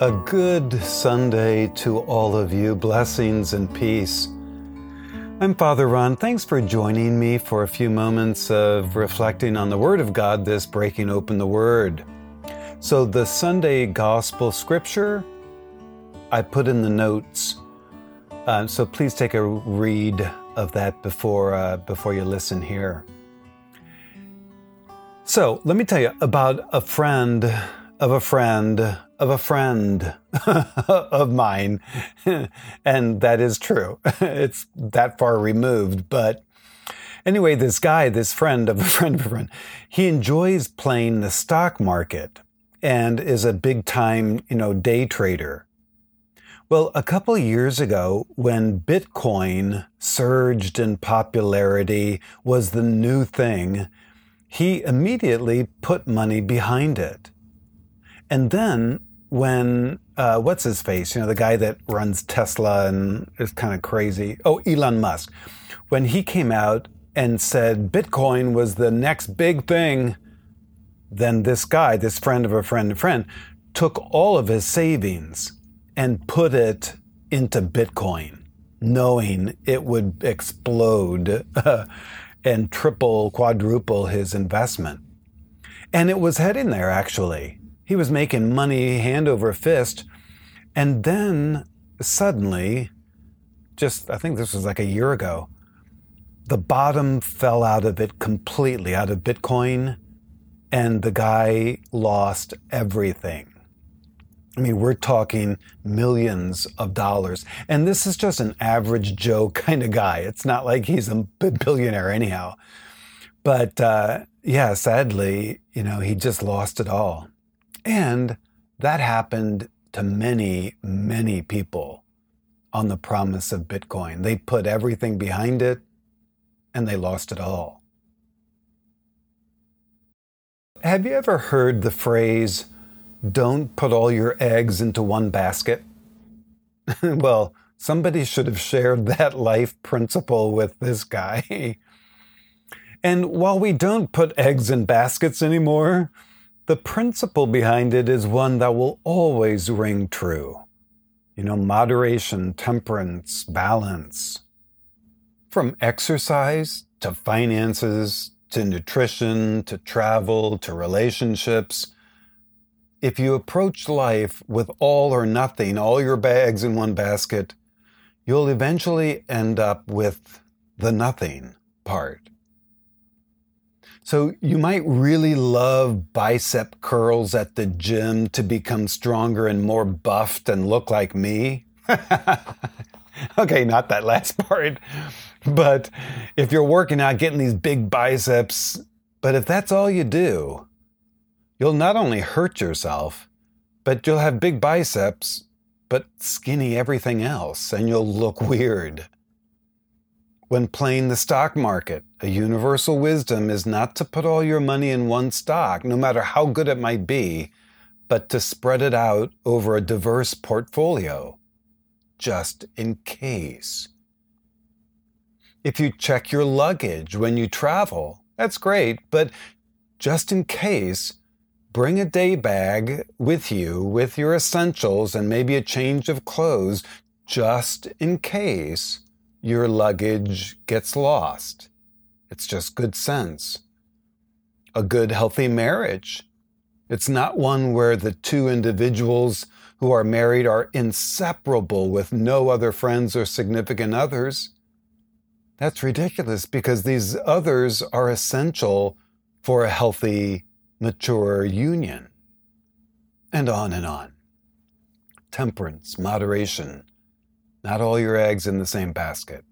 A good Sunday to all of you. Blessings and peace. I'm Father Ron. Thanks for joining me for a few moments of reflecting on the Word of God, this breaking open the Word. So, the Sunday Gospel Scripture, I put in the notes. Uh, so, please take a read of that before, uh, before you listen here. So, let me tell you about a friend of a friend of a friend of mine. and that is true. it's that far removed. But anyway, this guy, this friend of a friend of a friend, he enjoys playing the stock market and is a big time, you know, day trader. Well, a couple years ago, when Bitcoin surged in popularity, was the new thing, he immediately put money behind it. And then when uh, what's his face? You know, the guy that runs Tesla and is kind of crazy. Oh, Elon Musk. When he came out and said Bitcoin was the next big thing, then this guy, this friend of a friend of a friend, took all of his savings and put it into Bitcoin, knowing it would explode and triple, quadruple his investment. And it was heading there, actually. He was making money hand over fist. And then suddenly, just I think this was like a year ago, the bottom fell out of it completely, out of Bitcoin, and the guy lost everything. I mean, we're talking millions of dollars. And this is just an average Joe kind of guy. It's not like he's a billionaire, anyhow. But uh, yeah, sadly, you know, he just lost it all. And that happened to many, many people on the promise of Bitcoin. They put everything behind it and they lost it all. Have you ever heard the phrase, don't put all your eggs into one basket? well, somebody should have shared that life principle with this guy. and while we don't put eggs in baskets anymore, the principle behind it is one that will always ring true. You know, moderation, temperance, balance. From exercise to finances to nutrition to travel to relationships. If you approach life with all or nothing, all your bags in one basket, you'll eventually end up with the nothing part. So you might really love bicep curls at the gym to become stronger and more buffed and look like me. okay, not that last part. But if you're working out, getting these big biceps, but if that's all you do, you'll not only hurt yourself, but you'll have big biceps, but skinny everything else, and you'll look weird. When playing the stock market, a universal wisdom is not to put all your money in one stock, no matter how good it might be, but to spread it out over a diverse portfolio, just in case. If you check your luggage when you travel, that's great, but just in case, bring a day bag with you with your essentials and maybe a change of clothes, just in case your luggage gets lost. It's just good sense. A good, healthy marriage. It's not one where the two individuals who are married are inseparable with no other friends or significant others. That's ridiculous because these others are essential for a healthy, mature union. And on and on. Temperance, moderation, not all your eggs in the same basket.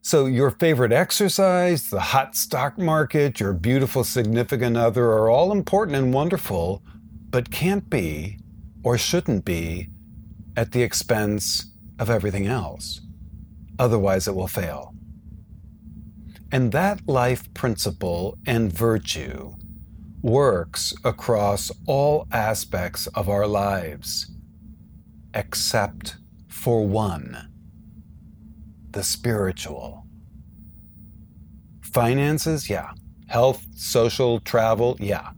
So, your favorite exercise, the hot stock market, your beautiful significant other are all important and wonderful, but can't be or shouldn't be at the expense of everything else. Otherwise, it will fail. And that life principle and virtue works across all aspects of our lives, except for one the spiritual. Finances, yeah. Health, social, travel, yeah.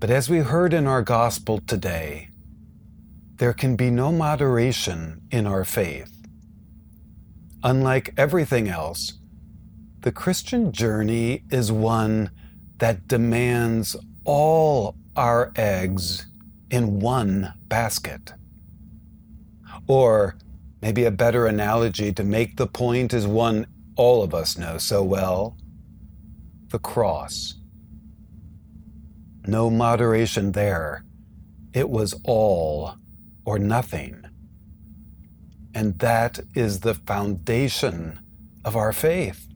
But as we heard in our gospel today, there can be no moderation in our faith. Unlike everything else, the Christian journey is one that demands all our eggs in one basket. Or maybe a better analogy to make the point is one all of us know so well the cross. No moderation there. It was all or nothing. And that is the foundation of our faith.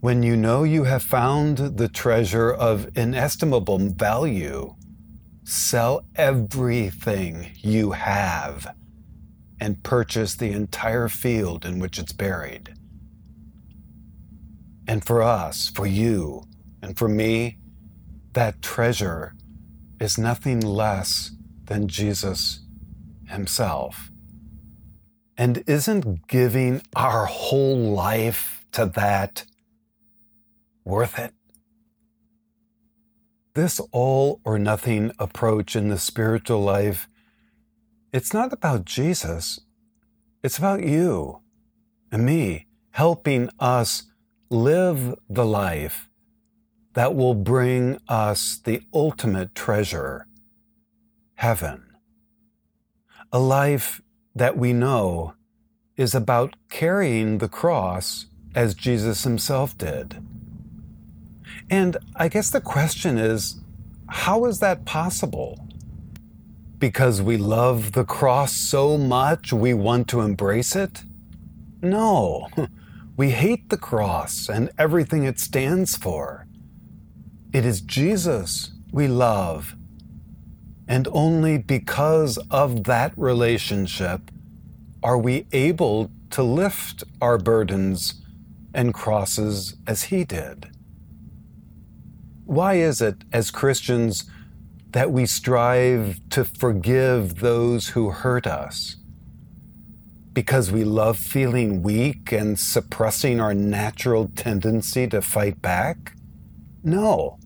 When you know you have found the treasure of inestimable value, sell everything you have and purchase the entire field in which it's buried. And for us, for you, and for me, that treasure is nothing less than Jesus Himself. And isn't giving our whole life to that worth it? This all or nothing approach in the spiritual life, it's not about Jesus. It's about you and me helping us live the life that will bring us the ultimate treasure, heaven. A life that we know is about carrying the cross as Jesus himself did. And I guess the question is how is that possible? Because we love the cross so much we want to embrace it? No, we hate the cross and everything it stands for. It is Jesus we love. And only because of that relationship are we able to lift our burdens and crosses as He did. Why is it, as Christians, that we strive to forgive those who hurt us? Because we love feeling weak and suppressing our natural tendency to fight back? No,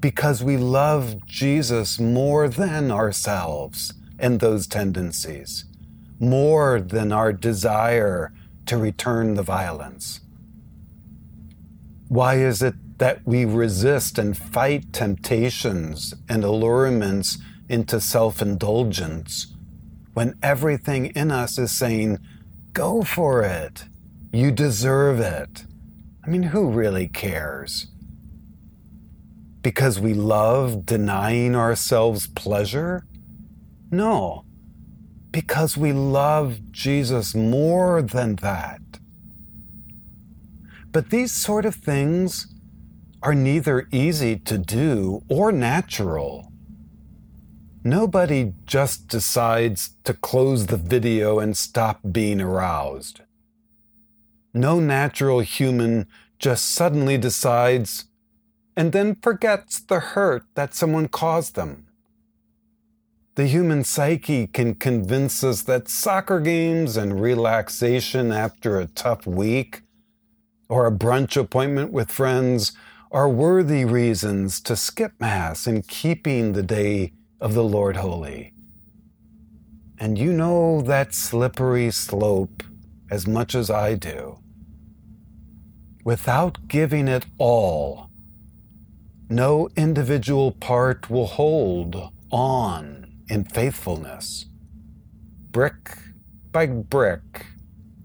because we love Jesus more than ourselves and those tendencies, more than our desire to return the violence. Why is it that we resist and fight temptations and allurements into self indulgence when everything in us is saying, Go for it. You deserve it. I mean, who really cares? Because we love denying ourselves pleasure? No, because we love Jesus more than that. But these sort of things are neither easy to do or natural. Nobody just decides to close the video and stop being aroused. No natural human just suddenly decides and then forgets the hurt that someone caused them. The human psyche can convince us that soccer games and relaxation after a tough week, or a brunch appointment with friends, are worthy reasons to skip Mass in keeping the day of the Lord holy. And you know that slippery slope as much as I do. Without giving it all, no individual part will hold on in faithfulness. Brick by brick,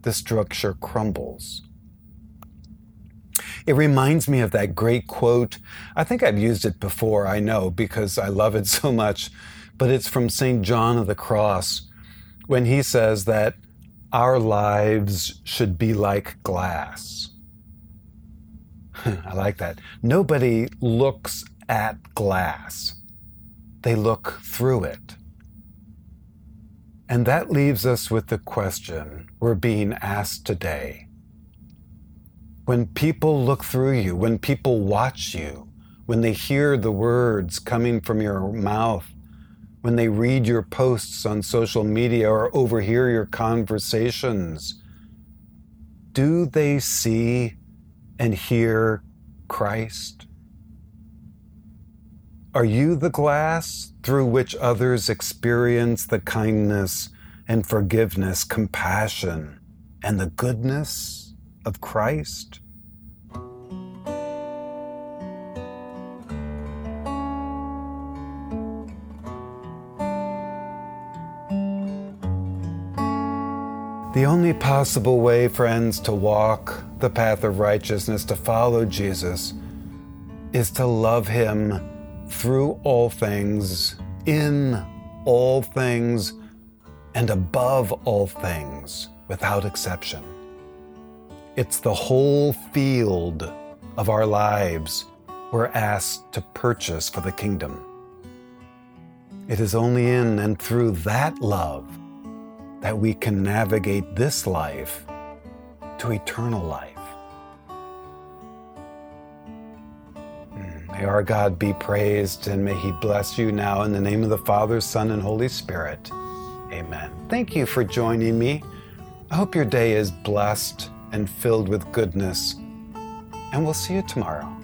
the structure crumbles. It reminds me of that great quote. I think I've used it before, I know, because I love it so much, but it's from St. John of the Cross when he says that our lives should be like glass. I like that. Nobody looks at glass, they look through it. And that leaves us with the question we're being asked today when people look through you, when people watch you, when they hear the words coming from your mouth, when they read your posts on social media or overhear your conversations, do they see and hear Christ? Are you the glass through which others experience the kindness and forgiveness, compassion, and the goodness of Christ? The only possible way, friends, to walk the path of righteousness, to follow Jesus, is to love Him through all things, in all things, and above all things, without exception. It's the whole field of our lives we're asked to purchase for the kingdom. It is only in and through that love that we can navigate this life to eternal life. Hmm, may our God be praised and may He bless you now in the name of the Father, Son, and Holy Spirit. Amen. Thank you for joining me. I hope your day is blessed and filled with goodness, and we'll see you tomorrow.